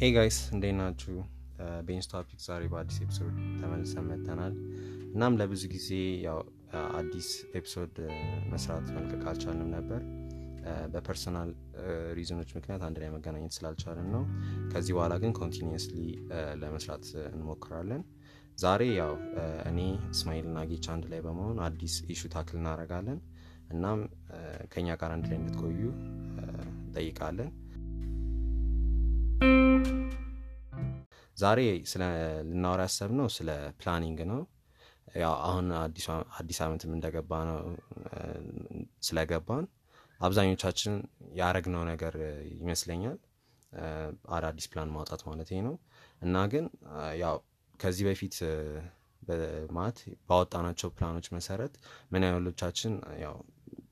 Hey guys እንዴት ናችሁ? ቤንስ topic ዛሬ በአዲስ episode ተመልሰን መጥተናል። እናም ለብዙ ጊዜ ያው አዲስ episode መስራት መልቀቅ አልቻልንም ነበር። በ personal reason ኦች ምክንያት አንድ ላይ መገናኘት ስላልቻልን ነው። ከዚህ በኋላ ግን continuously ለመስራት እንሞክራለን። ዛሬ ያው እኔ እስማኤል እና ጌች አንድ ላይ በመሆን አዲስ issue tackle እናደረጋለን እናም ከኛ ጋር አንድ ላይ እንድትቆዩ እንጠይቃለን ዛሬ ልናወራ ያሰብነው ስለ planning ነው። ያው አሁን አዲስ አመትም እንደገባ ነው። ስለገባን አብዛኞቻችን ያረግነው ነገር ይመስለኛል። አዳዲስ ፕላን ማውጣት ማለት ነው። እና ግን ያው ከዚህ በፊት ማለት ባወጣናቸው ፕላኖች መሰረት ምን ያህሎቻችን ያው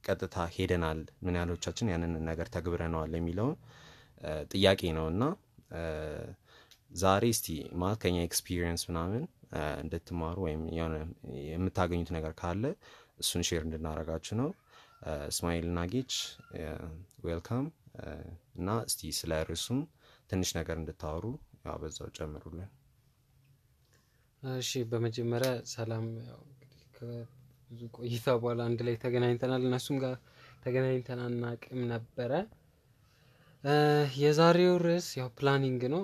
ቀጥታ ሄደናል ምን ያህሎቻችን ያንን ነገር ተግብረነዋል የሚለውን ጥያቄ ነው። እና ዛሬ እስቲ ማለት ከኛ experience ምናምን እንድትማሩ ወይም የሆነ የምታገኙት ነገር ካለ እሱን share እንድናረጋችሁ ነው። እስማኤል እና ጌች welcome እና እስቲ ስለ ርዕሱም ትንሽ ነገር እንድታወሩ በዛው ጨምሩልን። እሺ በመጀመሪያ ሰላም። ብዙ ቆይታ በኋላ አንድ ላይ ተገናኝተናል። እነሱም ጋር ተገናኝተን አናቅም ነበረ። የዛሬው ርዕስ ያው planning ነው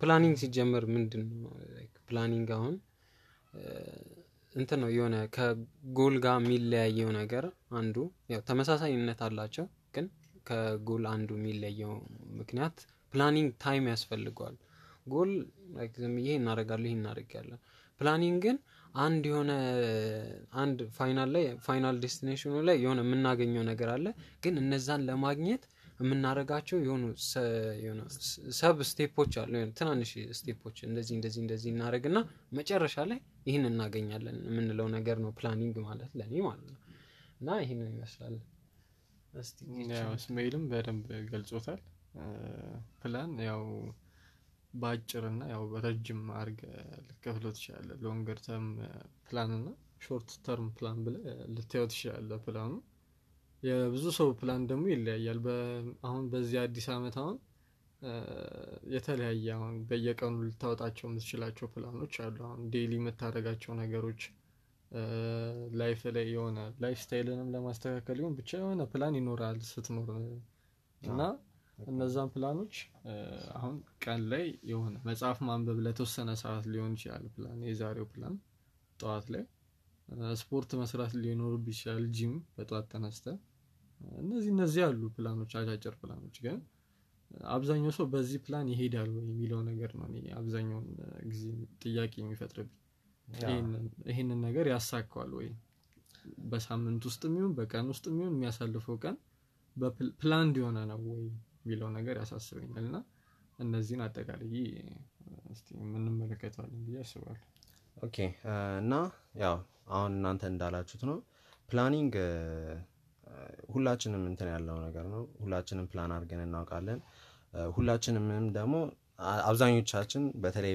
planning ሲጀመር ምንድን ነው planning አሁን እንትን ነው የሆነ ከጎል ጋር የሚለያየው ነገር አንዱ ያው ተመሳሳይነት አላቸው ግን ከጎል አንዱ የሚለየው ምክንያት planning time ያስፈልገዋል። ጎል ይሄ እናደርጋለሁ ይሄ እናደርጋለን planning ግን አንድ የሆነ አንድ final ላይ final destination ኑ ላይ የሆነ የምናገኘው ነገር አለ ግን እነዛን ለማግኘት የምናደርጋቸው የሆኑ sub step ኦች አሉ። ትናንሽ step ኦች እንደዚህ እንደዚህ እንደዚህ እናደረግና መጨረሻ ላይ ይህን እናገኛለን የምንለው ነገር ነው planning ማለት ለእኔ ማለት ነው። እና ይህንን ይመስላል። እስማኤልም በደንብ ገልጾታል። ፕላን ያው በአጭርና ያው ረጅም አርገህ ልትከፍለው ትችላለህ longer term plan እና short term plan ብለህ ልታየው ትችላለ ፕላኑ የብዙ ሰው ፕላን ደግሞ ይለያያል። አሁን በዚህ አዲስ አመት አሁን የተለያየ አሁን በየቀኑ ልታወጣቸው የምትችላቸው ፕላኖች አሉ። አሁን daily የምታደርጋቸው ነገሮች life ላይ የሆነ life style ንም ለማስተካከል ይሆን ብቻ የሆነ ፕላን ይኖራል ስትኖር እና እነዛን ፕላኖች አሁን ቀን ላይ የሆነ መጽሐፍ ማንበብ ለተወሰነ ሰዓት ሊሆን ይችላል ፕላን የዛሬው ፕላን ጠዋት ላይ ስፖርት መስራት ሊኖርብህ ይችላል ጂም በጠዋት ተነስተህ እነዚህ እነዚህ ያሉ ፕላኖች አጫጭር ፕላኖች ግን አብዛኛው ሰው በዚህ ፕላን ይሄዳል ወይ የሚለው ነገር ነው አብዛኛውን ጊዜ ጥያቄ የሚፈጥርብኝ። ይህንን ነገር ያሳካዋል ወይ? በሳምንት ውስጥ የሚሆን በቀን ውስጥ የሚሆን የሚያሳልፈው ቀን ፕላን እንዲሆነ ነው ወይ የሚለው ነገር ያሳስበኛል። እና እነዚህን አጠቃላይ እንመለከተዋለን ብዬ አስባለሁ። okay። እና ያው አሁን እናንተ እንዳላችሁት ነው። planning ሁላችንም እንትን ያለው ነገር ነው። ሁላችንም ፕላን አድርገን እናውቃለን። ሁላችንም ደግሞ አብዛኞቻችን በተለይ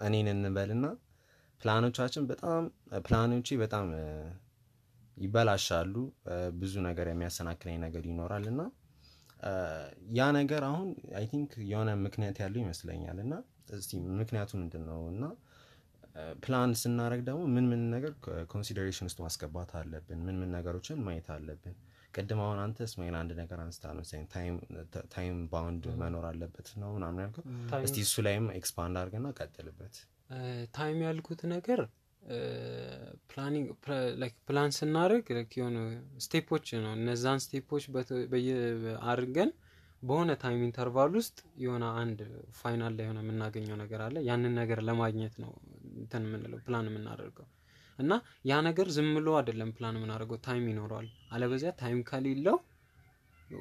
እኔን እንበልና ፕላኖቻችን በጣም ፕላኖቼ በጣም ይበላሻሉ። ብዙ ነገር የሚያሰናክለኝ ነገር ይኖራል እና ያ ነገር አሁን I think የሆነ ምክንያት ያለው ይመስለኛል እና እስቲ ምክንያቱ ምንድን ነው እና ፕላን ስናደረግ ደግሞ ምን ምን ነገር consideration ውስጥ ማስገባት አለብን። ምን ምን ነገሮችን ማየት አለብን ቅድም አሁን አንተ እስማኤል አንድ ነገር አንስተህ ነው time bound መኖር አለበት ነው ምናምን ያልከው? እስቲ እሱ ላይም expand አድርግና ቀጥልበት። time ያልኩት ነገር ፕላን ስናደርግ የሆኑ step ኦች ነው። እነዛን step ኦች አድርገን በሆነ time interval ውስጥ የሆነ አንድ final ላይ የሆነ የምናገኘው ነገር አለ። ያንን ነገር ለማግኘት ነው እንትን የምንለው ፕላን የምናደርገው እና ያ ነገር ዝም ብሎ አይደለም ፕላን የምናደርገው time ይኖረዋል። አለበዚያ time ከሌለው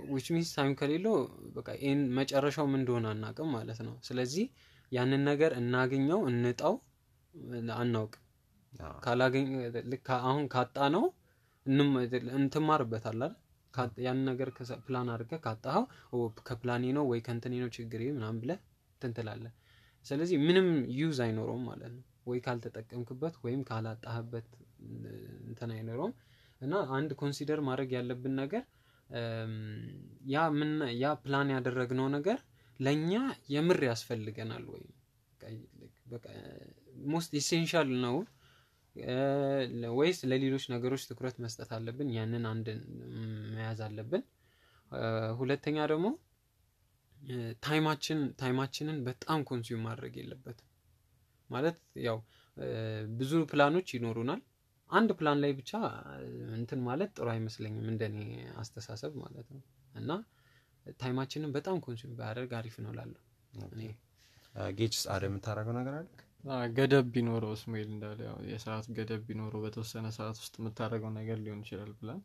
which means time ከሌለው በቃ ይህን መጨረሻው ምን እንደሆነ አናቅም ማለት ነው። ስለዚህ ያንን ነገር እናገኘው እንጣው አናውቅም። አሁን ካጣ ነው የምትማርበት ያን ነገር ፕላን አድርገ ካጣኸው ከፕላኔ ነው ወይ ከንትኔ ነው ችግር ምናምን ብለህ ትንትላለህ ስለዚህ ምንም use አይኖረውም ማለት ነው ወይ ካልተጠቀምክበት ወይም ካላጣህበት እንትን አይኖረውም። እና አንድ consider ማድረግ ያለብን ነገር ያ ምን ያ ፕላን ያደረግነው ነገር ለእኛ የምር ያስፈልገናል ወይ? most essential ነው። ወይስ ለሌሎች ነገሮች ትኩረት መስጠት አለብን? ያንን አንድ መያዝ አለብን። ሁለተኛ ደግሞ time ኣችን time ኣችንን በጣም consume ማድረግ የለበትም ማለት ያው ብዙ ፕላኖች ይኖሩናል። አንድ ፕላን ላይ ብቻ እ፣ እንትን ማለት ጥሩ አይመስለኝም እንደኔ አስተሳሰብ ማለት ነው። እና time ኣችንን በጣም consume ባያደርግ አሪፍ ነው እላለሁ እኔ ጌችስ አደ የምታደርገው ነገር አለ? ገደብ ቢኖረው እስማኤል እንዳለ ያው የሰዓት ገደብ ቢኖረው በተወሰነ ሰዓት ውስጥ የምታደርገው ነገር ሊሆን ይችላል ፕላን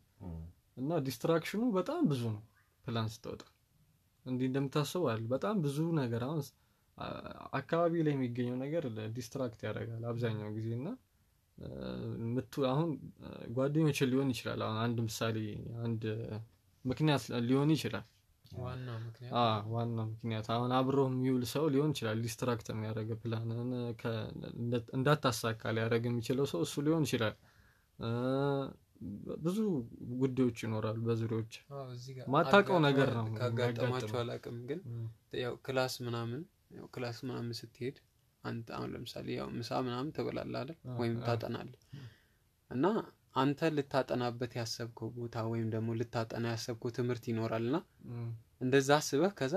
እና distraction ኑ በጣም ብዙ ነው ፕላን ስትወጣ እንዲህ እንደምታስበው አለ። በጣም ብዙ ነገር አሁን አካባቢ ላይ የሚገኘው ነገር distract ያደርጋል አብዛኛው ጊዜ እና ምቱ አሁን ጓደኞችን ሊሆን ይችላል። አሁን አንድ ምሳሌ አንድ ምክንያት ሊሆን ይችላል። ዋናው ምክንያት? አሁን አብሮ የሚውል ሰው ሊሆን ይችላል። distract የሚያደርግ ፕላንን እንዳታሳካ ሊያደርግ የሚችለው ሰው እሱ ሊሆን ይችላል። ብዙ ጉዳዮች ይኖራሉ በዙሪያዎች። ማታውቀው አጋጥሞ- ነገር ነው ካጋጠማችሁ አላውቅም ግን ያው class ምናምን class ምናምን ስትሄድ አንተ አሁን ለምሳሌ ያው ምሳ ምናምን ትበላለህ አይደል? ወይም ታጠናለህ። እና አንተ ልታጠናበት ያሰብከው ቦታ ወይም ደግሞ ልታጠና ያሰብከው ትምህርት ይኖራል እና እንደዛ አስበህ ከዛ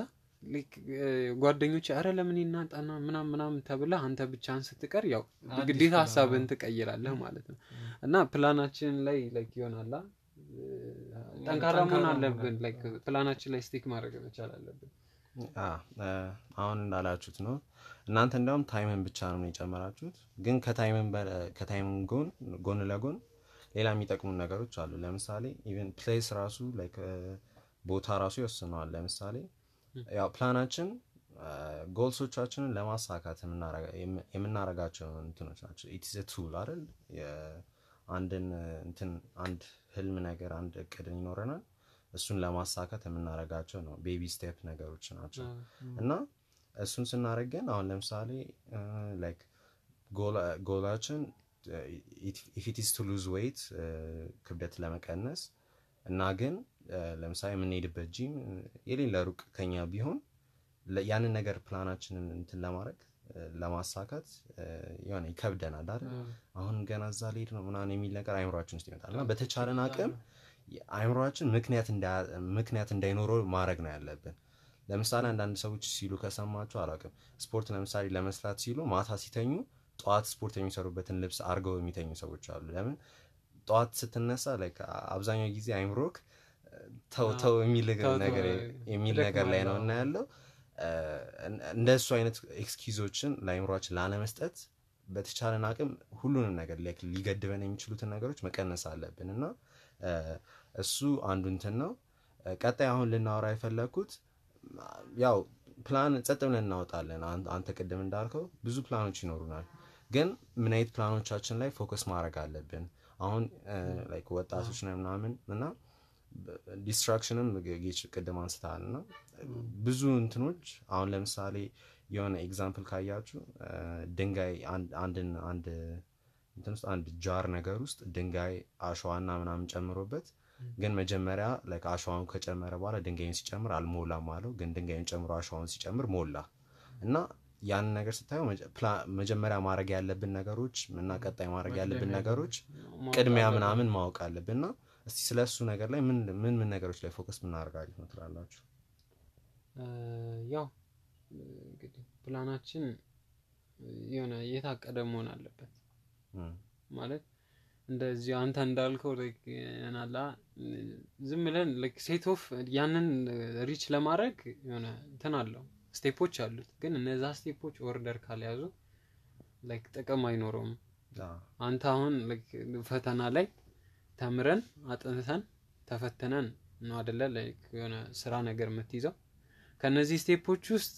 ጓደኞች አረ ለምን እናጠና ምናምን ምናምን ተብለህ አንተ ብቻህን ስትቀር ያው ግዴታ ሀሳብህን ትቀይራለህ ማለት ነው። እና ፕላናችን ላይ like ይሆናላ ጠንካራ መሆን አለብን። ፕላናችን ላይ stick ማድረግ መቻል አለብን አሁን እንዳላችሁት ነው። እናንተ እንዲያውም time ን ብቻ ነው የጨመራችሁት። ግን ከ time ን ጎን ጎን ለጎን ሌላ የሚጠቅሙ ነገሮች አሉ። ለምሳሌ even place ራሱ ቦታ ራሱ ይወስነዋል። ለምሳሌ ያው ፕላናችን goals ኦቻችንን ለማሳካት የምናረጋ- የም- የምናረጋቸው እንትኖች ናቸው። it's tool አይደል? አንድን እንትን አንድ ህልም ነገር አንድ እቅድን ይኖረናል እሱን ለማሳካት የምናረጋቸው ነው። baby step ነገሮች ናቸው። እና እሱን ስናደርግ ግን አሁን ለምሳሌ like goal ኣችን if it is to lose weight ክብደት ለመቀነስ እና ግን ለምሳሌ የምንሄድበት ጂም የሌለ ሩቅ ከኛ ቢሆን ያንን ነገር ፕላናችንን እንትን ለማድረግ ለማሳካት የሆነ ይከብደናል አይደል? አሁን ገና እዛ ልሄድ ነው ምናምን የሚል ነገር አይምሯችን ውስጥ ይመጣል። እና በተቻለን አቅም አይምሯችን ምክንያት እንዳ- ምክንያት እንዳይኖረው ማድረግ ነው ያለብን። ለምሳሌ አንዳንድ ሰዎች ሲሉ ከሰማችሁ አላውቅም። ስፖርት ለምሳሌ ለመስራት ሲሉ ማታ ሲተኙ ጠዋት ስፖርት የሚሰሩበትን ልብስ አድርገው የሚተኙ ሰዎች አሉ። ለምን? ጠዋት ስትነሳ አብዛኛው ጊዜ አይምሮክ ተው ተው የሚል ነገር ላይ ነው እና ያለው። እንደሱ አይነት excuse ኦችን ለአይምሯችን ላለመስጠት በተቻለን አቅም ሁሉንም ነገር ሊገድበን የሚችሉትን ነገሮች መቀነስ አለብን እና እሱ አንዱ እንትን ነው። ቀጣይ አሁን ልናወራ የፈለግኩት ያው ፕላን ጸጥ ብለን እናወጣለን። አን- አንተ ቅድም እንዳልከው ብዙ ፕላኖች ይኖሩናል። ግን ምን አይነት ፕላኖቻችን ላይ focus ማድረግ አለብን? አሁን like ወጣቶች ነን ምናምን እና distraction ም ጌች ቅድም አንስተሃል እና ብዙ እንትኖች አሁን ለምሳሌ የሆነ example ካያችሁ ድንጋይ አንድ እንትን ውስጥ አንድ jar ነገር ውስጥ ድንጋይ አሸዋና ምናምን ጨምሮበት ግን መጀመሪያ like አሸዋውን ከጨመረ በኋላ ድንጋዩን ሲጨምር አልሞላም አለው። ግን ድንጋዩን ጨምሮ አሸዋውን ሲጨምር ሞላ እና ያንን ነገር ስታየው መጀመሪያ ማድረግ ያለብን ነገሮች እና ቀጣይ ማድረግ ያለብን ነገሮች ቅድሚያ ምናምን ማወቅ አለብን። እና እስቲ ስለ እሱ ነገር ላይ ምን ምን ነገሮች ላይ focus ብናደርግ አሪፍ ነው ትላላችሁ? ያው እንግዲህ ፕላናችን የሆነ የታቀደ መሆን አለበት ማለት እንደዚህ አንተ እንዳልከው ናላ ዝም ብለን set of ያንን reach ለማድረግ የሆነ እንትን አለው step ኦች አሉት። ግን እነዛ step ኦች order ካልያዙ like ጥቅም አይኖረውም። አንተ አሁን ፈተና ላይ ተምረን አጥንተን ተፈትነን ነው አደለ የሆነ ስራ ነገር የምትይዘው? ከነዚህ step ኦች ውስጥ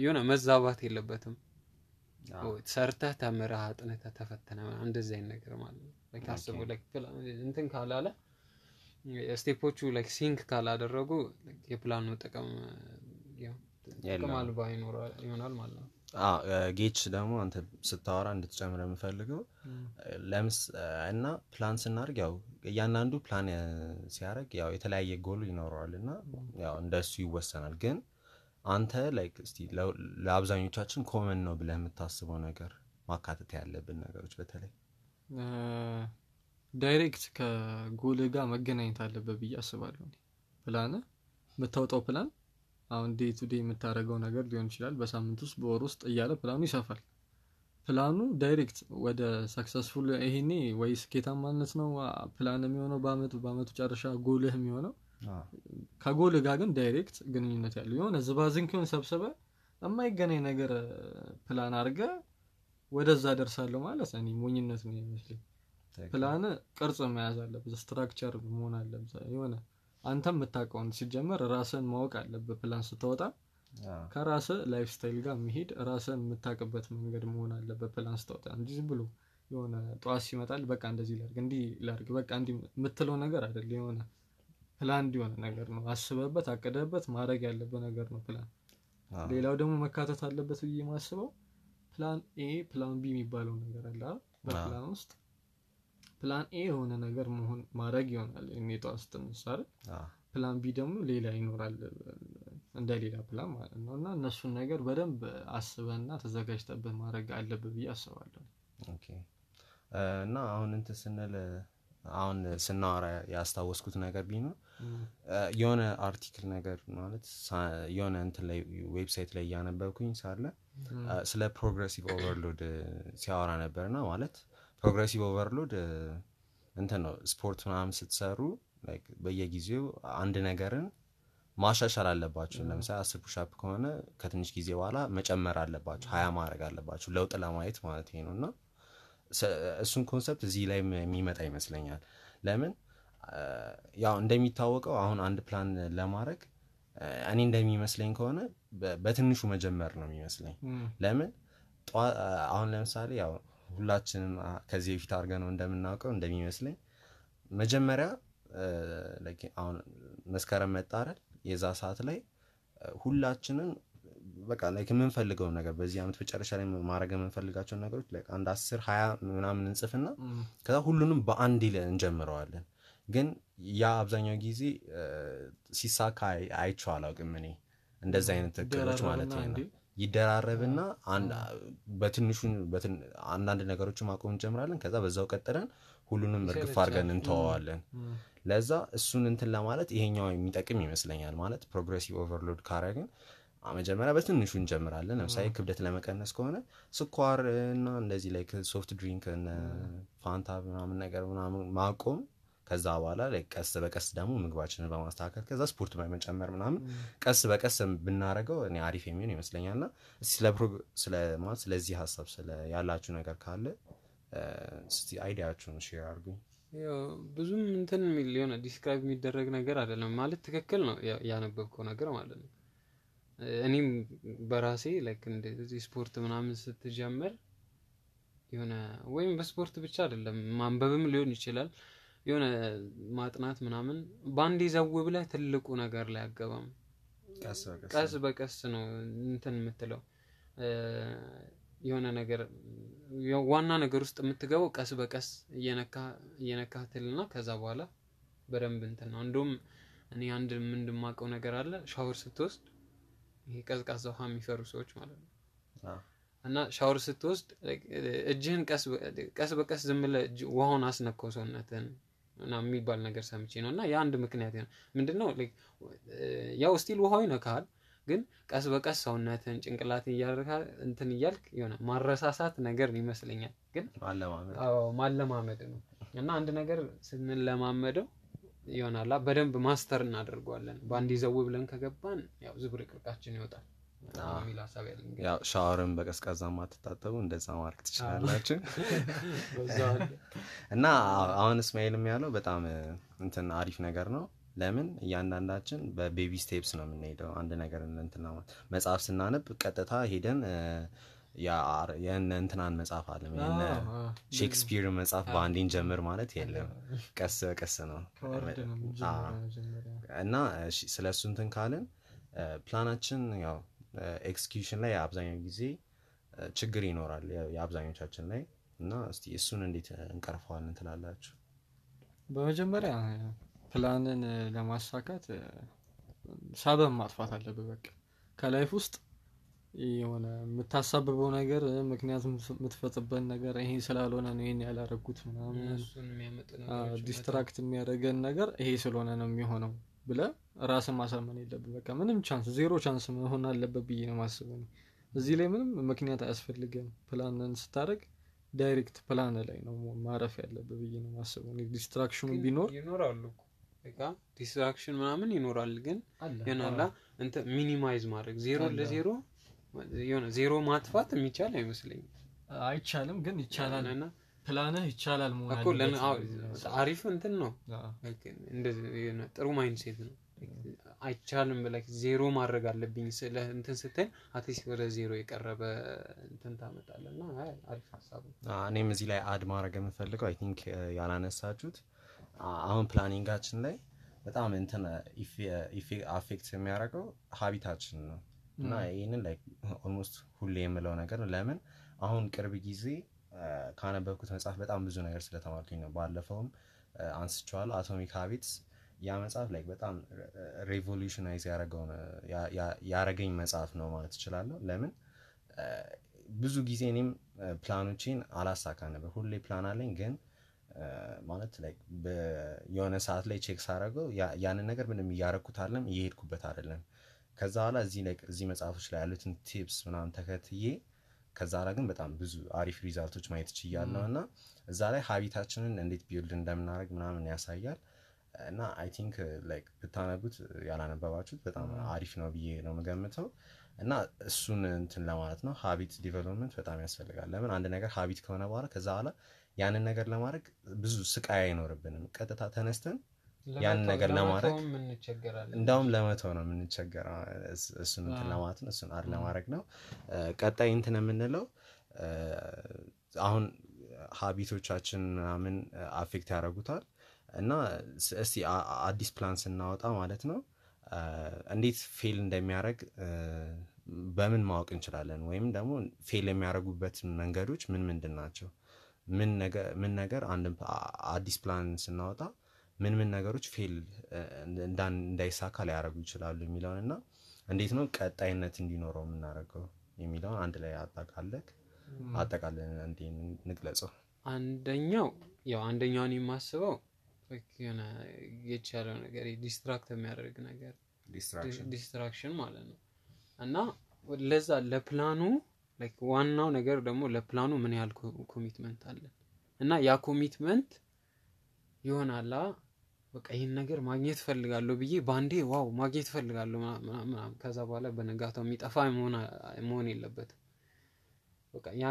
የሆነ መዛባት የለበትም ሰርተህ ተምረህ አጥንተህ ምናምን እንደዚህ አይነት ነገር ማለት ነው። አስበው እንትን ካላለ step ኦቹ like sync ካላደረጉ የፕላኑ ጥቅም ጥቅም አልባ ይሆናል ማለት ነው። ጌች ደግሞ አንተ ስታወራ እንድትጨምር የምፈልገው ለምስ እና ፕላን ስናደርግ ያው እያንዳንዱ ፕላን ሲያደርግ ያው የተለያየ ጎል ይኖረዋል እና ያው እንደሱ ይወሰናል። ግን አንተ like እስቲ ለአብዛኞቻችን common ነው ብለህ የምታስበው ነገር ማካተት ያለብን ነገሮች በተለይ? direct ከ goal ጋር መገናኘት አለበት ብዬ አስባለሁ ፕላን? የምታወጣው ፕላን? አሁን day to day የምታደርገው ነገር ሊሆን ይችላል። በሳምንት ውስጥ በወር ውስጥ እያለ ፕላኑ ይሰፋል። plan ኡ direct ወደ successful ይሄኔ ወይ ስኬታማነት ነው ፕላን የሚሆነው በአመቱ በአመቱ ጨረሻ ጎልህ የሚሆነው ከጎል ጋር ግን direct ግንኙነት ያለው የሆነ ዝባዝንኪውን ሰብስበ የማይገናኝ ነገር ፕላን አድርገ ወደዛ ደርሳለሁ ማለት እኔ ሞኝነት ነው ይመስለኝ ፕላን ቅርጽ መያዝ አለበት structure መሆን አለበት የሆነ አንተም የምታውቀውን ሲጀመር ራስን ማወቅ አለበት ፕላን ስትወጣ። ከራስ lifestyle ጋር የሚሄድ ራስን የምታውቅበት መንገድ መሆን አለበት ፕላን ስትወጣ። እንጂ ዝም ብሎ የሆነ ጠዋት ሲመጣል በቃ እንደዚህ ላርግ እንዲህ ላርግ በቃ እንዲህ የምትለው ነገር አይደል የሆነ ፕላን እንዲሆነ ነገር ነው። አስበበት አቅደበት ማድረግ ያለበት ነገር ነው ፕላን። ሌላው ደግሞ መካተት አለበት ብዬ ማስበው plan A plan B የሚባለው ነገር አለ? በፕላን ውስጥ plan A የሆነ ነገር መሆን ማድረግ ይሆናል። ጠዋት ስትነሳ አይደል? plan B ደግሞ ሌላ ይኖራል እንደ ሌላ ፕላን ማለት ነው። እና እነሱን ነገር በደንብ አስበና ተዘጋጅተበት ማድረግ አለብህ ብዬ አስባለሁ። እና አሁን እንትን ስንል አሁን ስናወራ ያስታወስኩት ነገር ቢኖር የሆነ article ነገር ማለት የሆነ እንትን ላይ website ላይ እያነበብኩኝ ሳለ ስለ progressive overload ሲያወራ ነበርና ማለት progressive overload እንትን ነው ስፖርት ምናምን ስትሰሩ በየጊዜው አንድ ነገርን ማሻሻል አለባችሁ። ለምሳሌ አስር pushup ከሆነ ከትንሽ ጊዜ በኋላ መጨመር አለባችሁ ሀያ ማድረግ አለባችሁ ለውጥ ለማየት ማለት ነው። እና እሱን concept እዚህ ላይ የሚመጣ ይመስለኛል። ለምን ያው እንደሚታወቀው አሁን አንድ ፕላን ለማድረግ እኔ እንደሚመስለኝ ከሆነ በትንሹ መጀመር ነው የሚመስለኝ። ለምን? አሁን ለምሳሌ ያው ሁላችንም ከዚህ በፊት አድርገ ነው እንደምናውቀው እንደሚመስለኝ መጀመሪያ አሁን መስከረም መጣ አይደል? የዛ ሰዓት ላይ ሁላችንም በቃ like የምንፈልገውን ነገር በዚህ ዓመት መጨረሻ ላይ ማድረግ የምንፈልጋቸውን ነገሮች አንድ አስር ሀያ ምናምን እንጽፍና ከዛ ሁሉንም በአንድ እንጀምረዋለን ግን ያ አብዛኛው ጊዜ ሲሳካ አይ- አይቼው አላውቅም እኔ እንደዚህ አይነት እቅዶች ማለት ነው? ይደራረብና በትንሹ በትን- አንዳንድ ነገሮችን ማቆም እንጀምራለን። ከዛ በዛው ቀጥለን ሁሉንም እርግፍ አድርገን እንተዋዋለን ለዛ እሱን እንትን ለማለት ይሄኛው የሚጠቅም ይመስለኛል። ማለት progressive overload ካረግን መጀመሪያ በትንሹ እንጀምራለን። ለምሳሌ ክብደት ለመቀነስ ከሆነ ስኳር እና እንደዚህ ላይ soft drink ፋንታ ምናምን ነገር ምናምን ማቆም ከዛ በኋላ ላይ ቀስ በቀስ ደግሞ ምግባችንን በማስተካከል ከዛ ስፖርት በመጨመር ምናምን ቀስ በቀስ ብናደረገው እኔ አሪፍ የሚሆን ይመስለኛል። እና እስቲ ስለ prog- ስለ ማለት ስለዚህ ሀሳብ ስለ ያላችሁ ነገር ካለ እስቲ idea ኣችሁን share አድርጉኝ። ብዙም እንትን የሚል የሆነ describe የሚደረግ ነገር አይደለም ማለት ትክክል ነው ያነበብከው ነገር ማለት ነው። እኔም በራሴ like እንደዚህ ስፖርት ምናምን ስትጀምር የሆነ ወይም በስፖርት ብቻ አይደለም ማንበብም ሊሆን ይችላል የሆነ ማጥናት ምናምን በአንዴ ዘው ብለህ ትልቁ ነገር ላይ አገባም ቀስ በቀስ ቀስ በቀስ ነው እንትን የምትለው። የሆነ ነገር ዋና ነገር ውስጥ የምትገባው ቀስ በቀስ እየነካ ትልና ከዛ በኋላ በደንብ እንትን ነው። እንደውም እኔ አንድ የማውቀው ነገር አለ ሻወር ስትወስድ ይሄ ቀዝቃዛ ውሃ የሚፈሩ ሰዎች ማለት ነው። እና ሻወር ስትወስድ እጅህን ቀስ በቀስ ዝም ብለህ ውሃውን አስነካው ሰውነትህን እና የሚባል ነገር ሰምቼ ነው። እና የአንድ ምክንያት ነው like ያው still ውሃው ይነካል ግን ቀስ በቀስ ሰውነትን ጭንቅላትን እያደረካ እንትን እያልክ የሆነ ማረሳሳት ነገር ይመስለኛል። ግን ማለማመድ። ነው። እና አንድ ነገር ስንለማመደው ይሆናላ በደንብ master እናደርገዋለን። በአንድ ዘው ብለን ከገባን ያው ዝብርቅርቃችን ይወጣል ያው ሻወርን በቀዝቃዛ ማትታጠቡ እንደዛ ማድረግ ትችላላችሁ። እና አሁን እስማኤልም ያለው በጣም እንትን አሪፍ ነገር ነው። ለምን? እያንዳንዳችን በ baby steps ነው የምንሄደው። አንድ ነገር እንትና መጽሐፍ ስናነብ ቀጥታ ሄደን የእነ እንትናን መጽሐፍ አለም የእነ ሼክስፒር መጽሐፍ በአንዴ እንጀምር ማለት የለም። ቀስ በቀስ ነው። እና ስለ እሱ እንትን ካልን ፕላናችን ያው execution ላይ አብዛኛው ጊዜ ችግር ይኖራል የ- የአብዛኞቻችን ላይ እና እስቲ እሱን እንዴት እንቀርፈዋለን ትላላችሁ? በመጀመሪያ ፕላንን ለማሳካት ሰበብ ማጥፋት አለብህ በቃ። ከ life ውስጥ የሆነ የምታሳብበው ነገር ምክንያት የምትፈጥርበት ነገር ይሄ ስላልሆነ ነው ይሄን ያላረጉት ምናምን distract የሚያደርገን ነገር ይሄ ስለሆነ ነው የሚሆነው ብለን ራስን ማሳመን የለብን በቃ ምንም chance zero chance መሆን አለበት ብዬ ነው ማስበው እኔ። እዚህ ላይ ምንም ምክንያት አያስፈልግም ፕላንን ስታደርግ direct plan ላይ ነው ማረፍ ያለብህ ብዬ ነው ማስበው እኔ። distraction ኡ ቢኖር ይኖራሉ distraction ምናምን ይኖራል ግን እንትን minimize ማድረግ zero ለ zero የሆነ ዜሮ ማጥፋት የሚቻል አይመስለኝም። አይቻልም ግን ይቻላል። እና ፕላንህ ይቻላል መሆን አሪፍ እንትን ነው። አዎ። Like እንደዚህ የሆነ ጥሩ mindset ነው። አይቻልም ብለህ ዜሮ ማድረግ አለብኝ ስለ እንትን ስትል at least ወደ ዜሮ የቀረበ እንትን ታመጣለህ እና አይ፣ አሪፍ ሀሳብ ነው። እኔም እዚህ ላይ add ማድረግ የምፈልገው I think ያላነሳችሁት አሁን planning ኣችን ላይ በጣም እንትን affect የሚያደርገው habit ኣችን ነው። እና ይህንን ላይ almost ሁሌ የምለው ነገር ነው ለምን አሁን ቅርብ ጊዜ ካነበብኩት መጽሐፍ በጣም ብዙ ነገር ስለተማርኩኝ ነው ባለፈውም አንስቼዋለሁ። Atomic Habits ያ መጽሐፍ ላይ በጣም revolutionize ያረገኝ መጽሐፍ ነው ማለት እችላለሁ። ለምን? ብዙ ጊዜ እኔም ፕላኖቼን አላሳካ ነበር። ሁሌ ፕላን አለኝ ግን ማለት ላይ የሆነ ሰዓት ላይ check ሳረገው ያንን ነገር ምንም እያረኩት አለም እየሄድኩበት አይደለም። ከዛ በኋላ እዚህ መጽሐፎች ላይ ያሉትን tips ምናምን ተከትዬ ከዛ በኋላ ግን በጣም ብዙ አሪፍ result ኦች ማየት ችያለሁ እና እዛ ላይ habit ኣችንን እንዴት build እንደምናደርግ ምናምን ያሳያል። እና I think like ብታነቡት ያላነበባችሁት በጣም አሪፍ ነው ብዬ ነው የምገምተው። እና እሱን እንትን ለማለት ነው habit development በጣም ያስፈልጋል። ለምን አንድ ነገር habit ከሆነ በኋላ ከዛ በኋላ ያንን ነገር ለማድረግ ብዙ ስቃይ አይኖርብንም። ቀጥታ ተነስተን ያንን ነገር ለማድረግ እንዳውም ለመተው ነው የምንቸገረው። እሱን እንትን ለማለት ነው እሱን add ለማድረግ ነው። ቀጣይ እንትን የምንለው አሁን habit ኦቻችን ምናምን affect ያደርጉታል እና እስቲ አዲስ ፕላን ስናወጣ ማለት ነው እንዴት fail እንደሚያደርግ በምን ማወቅ እንችላለን? ወይም ደግሞ fail የሚያደርጉበት መንገዶች ምን ምንድን ናቸው? ምን ነገር ምን ነገር አንድ አዲስ ፕላን ስናወጣ ምን ምን ነገሮች fail እንዳይሳካ ሊያደርጉ ይችላሉ የሚለውን እና እንዴት ነው ቀጣይነት እንዲኖረው የምናደርገው የሚለውን አንድ ላይ አጠቃለቅ አጠቃለን እንዲ እንግለጸው አንደኛው ያው አንደኛውን የማስበው የሆነ የቻለው ነገር distract የሚያደርግ ነገር distraction። ማለት ነው። እና ለዛ ለፕላኑ ዋናው ነገር ደግሞ ለፕላኑ ምን ያህል commitment አለን? እና ያ commitment ይሆናላ በቃ ይህን ነገር ማግኘት ፈልጋለሁ ብዬ በአንዴ wow ማግኘት ፈልጋለሁ ምናምን ከዛ በኋላ በነጋታው የሚጠፋ መሆን የለበትም። በቃ ያ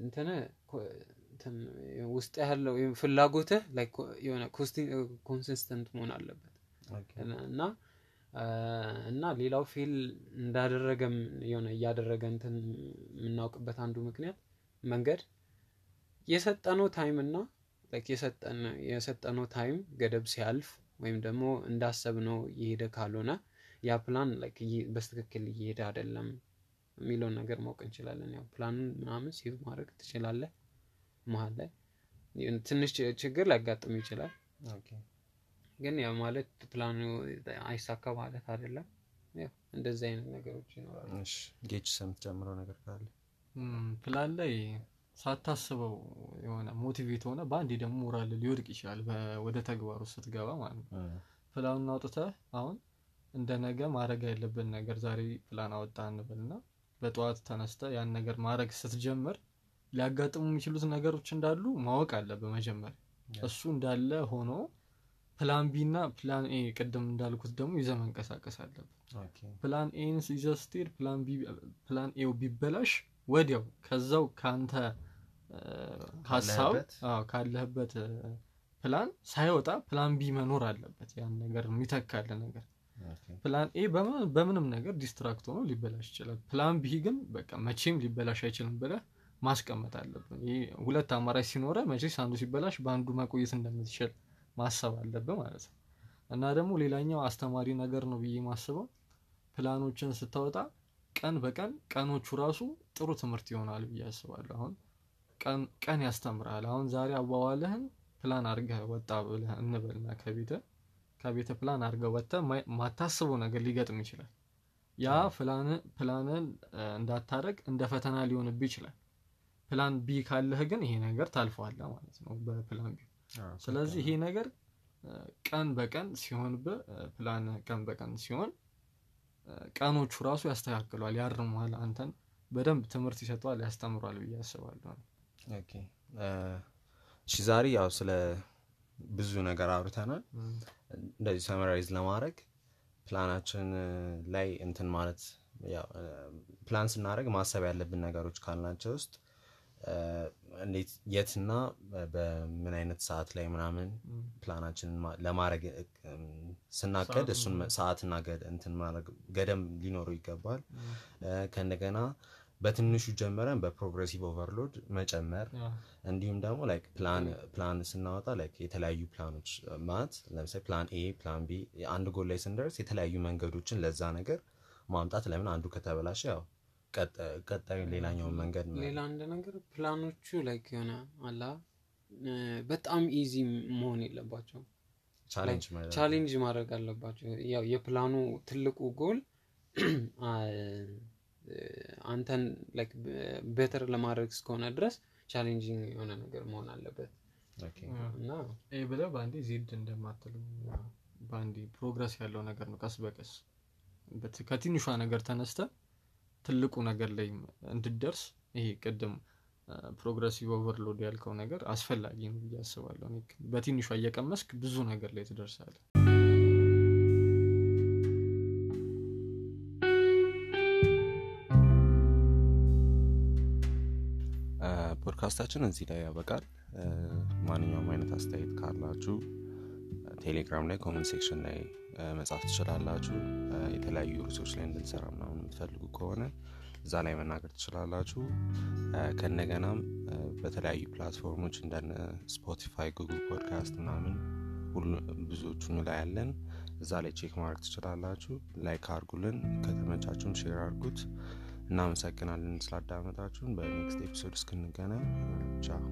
እንትን እንትን ውስጥ ያለው ፍላጎትህ የሆነ consistent መሆን አለበት። እና እና ሌላው fail እንዳደረገም የሆነ እያደረገ እንትን የምናውቅበት አንዱ ምክንያት መንገድ የሰጠነው time እና የሰጠነው time ገደብ ሲያልፍ ወይም ደግሞ እንዳሰብነው እየሄደ ካልሆነ ያ ፕላን በትክክል እየሄደ አይደለም የሚለውን ነገር ማወቅ እንችላለን። ያው ፕላኑን ምናምን save ማድረግ ትችላለህ መሀል ላይ። ትንሽ ች- ችግር ሊያጋጥም ይችላል። ግን ያ ማለት ፕላኑ አይሳካ ማለት አይደለም። ያው እንደዚህ አይነት ነገሮች ይኖራሉ። ጌች የምትጨምረው ነገር ካለ? ፕላን ላይ ሳታስበው የሆነ motivate ሆነ በአንዴ ደግሞ ሞራል ሊወድቅ ይችላል ወደ ተግባሩ ስትገባ ማለት ነው። ፕላኑን አውጥተህ አሁን እንደ ነገ ማድረግ ያለብን ነገር ዛሬ ፕላን አወጣ እንበልና በጠዋት ተነስተህ ያን ነገር ማድረግ ስትጀምር ሊያጋጥሙ የሚችሉት ነገሮች እንዳሉ ማወቅ አለብህ መጀመሪያ እሱ እንዳለ ሆኖ plan B እና plan A ቅድም እንዳልኩት ደግሞ ይዘህ መንቀሳቀስ አለብህ። plan A ን ይዘህ ስትሄድ plan B plan A ው ቢበላሽ ወዲያው ከዛው ከአንተ እ፣ ሀሳብ ካለህበት? ፕላን ሳይወጣ plan B መኖር አለበት። ያን ነገር የሚተካ ነገር። plan A በምን- በምንም ነገር distract ሆኖ ሊበላሽ ይችላል። plan B ግን በቃ መቼም ሊበላሽ አይችልም ብለህ ማስቀመጥ አለብን። ይህ ሁለት አማራጭ ሲኖር መቼስ አንዱ ሲበላሽ በአንዱ መቆየት እንደምትችል ማሰብ አለብህ ማለት ነው። እና ደግሞ ሌላኛው አስተማሪ ነገር ነው ብዬ ማስበው ፕላኖችን ስታወጣ ቀን በቀን ቀኖቹ ራሱ ጥሩ ትምህርት ይሆናል ብዬ አስባለሁ። አሁን ቀን ቀን ያስተምራል። አሁን ዛሬ አዋዋልህን ፕላን አድርገህ ወጣ ብለህ እንበልና ከቤት ከቤት ፕላን አድርገህ ወጥተህ ማታስበው ነገር ሊገጥም ይችላል። ያ ፕላንን እንዳታረግ እንደ ፈተና ሊሆንብህ ይችላል። plan B ካለህ ግን ይሄ ነገር ታልፈዋለህ ማለት ነው በ plan B። ስለዚህ ይሄ ነገር ቀን በቀን ሲሆንብህ ፕላን ቀን በቀን ሲሆን ቀኖቹ ራሱ ያስተካክሉሃል ያርመዋል አንተን በደንብ ትምህርት ይሰጠዋል ያስተምሩሃል ብዬ አስባለሁ እሺ ዛሬ ያው ስለ ብዙ ነገር አውርተናል። እንደዚህ summarize ለማድረግ ፕላናችን ላይ እንትን ማለት ፕላን ስናደርግ ማሰብ ያለብን ነገሮች ካልናቸው ውስጥ እንዴት የትና በምን አይነት ሰዓት ላይ ምናምን ፕላናችንን ለማድረግ ስናቀድ እሱን ሰዓትና እንትን ማድረግ ገደም ሊኖሩ ይገባል። ከእንደገና በትንሹ ጀምረን በ progressive overload መጨመር። እንዲሁም ደግሞ like ፕላን ስናወጣ like የተለያዩ ፕላኖች ማለት ለምሳሌ plan A plan B አንድ ጎል ላይ ስንደርስ የተለያዩ መንገዶችን ለዛ ነገር ማምጣት ለምን አንዱ ከተበላሸ ያው ቀጣዩ ሌላኛውን መንገድ ሌላ አንድ ነገር ፕላኖቹ like የሆነ አላ በጣም easy መሆን የለባቸው challenge ማድረግ አለባቸው። ያው የፕላኑ ትልቁ ጎል አንተን better ለማድረግ እስከሆነ ድረስ challenging የሆነ ነገር መሆን አለበት። እና ብለ በአንዴ Z እንደማትል በአንዴ progress ያለው ነገር ነው ቀስ በቀስ። ከትንሿ ነገር ተነስተህ ትልቁ ነገር ላይ እንድትደርስ ይሄ ቅድም progressive overload ያልከው ነገር አስፈላጊ ነው ብዬ አስባለሁ። በትንሿ እየቀመስክ ብዙ ነገር ላይ ትደርሳለህ ፖድካስታችን እዚህ ላይ ያበቃል። ማንኛውም አይነት አስተያየት ካላችሁ ቴሌግራም ላይ comment section ላይ መጻፍ ትችላላችሁ። የተለያዩ ርዕሶች ላይ እንድንሰራ ምናምን የምትፈልጉ ከሆነ እዛ ላይ መናገር ትችላላችሁ። ከእንደገናም በተለያዩ platform ኦች እንደነ Spotify Google Podcast ምናምን ብዙዎቹን ላይ ያለን እዛ ላይ check ማድረግ ትችላላችሁ። like አርጉልን ከተመቻችሁም share አርጉት እናመሰግናለን ስላዳመጣችሁን። በ next episode እስክንገናኝ ቻው።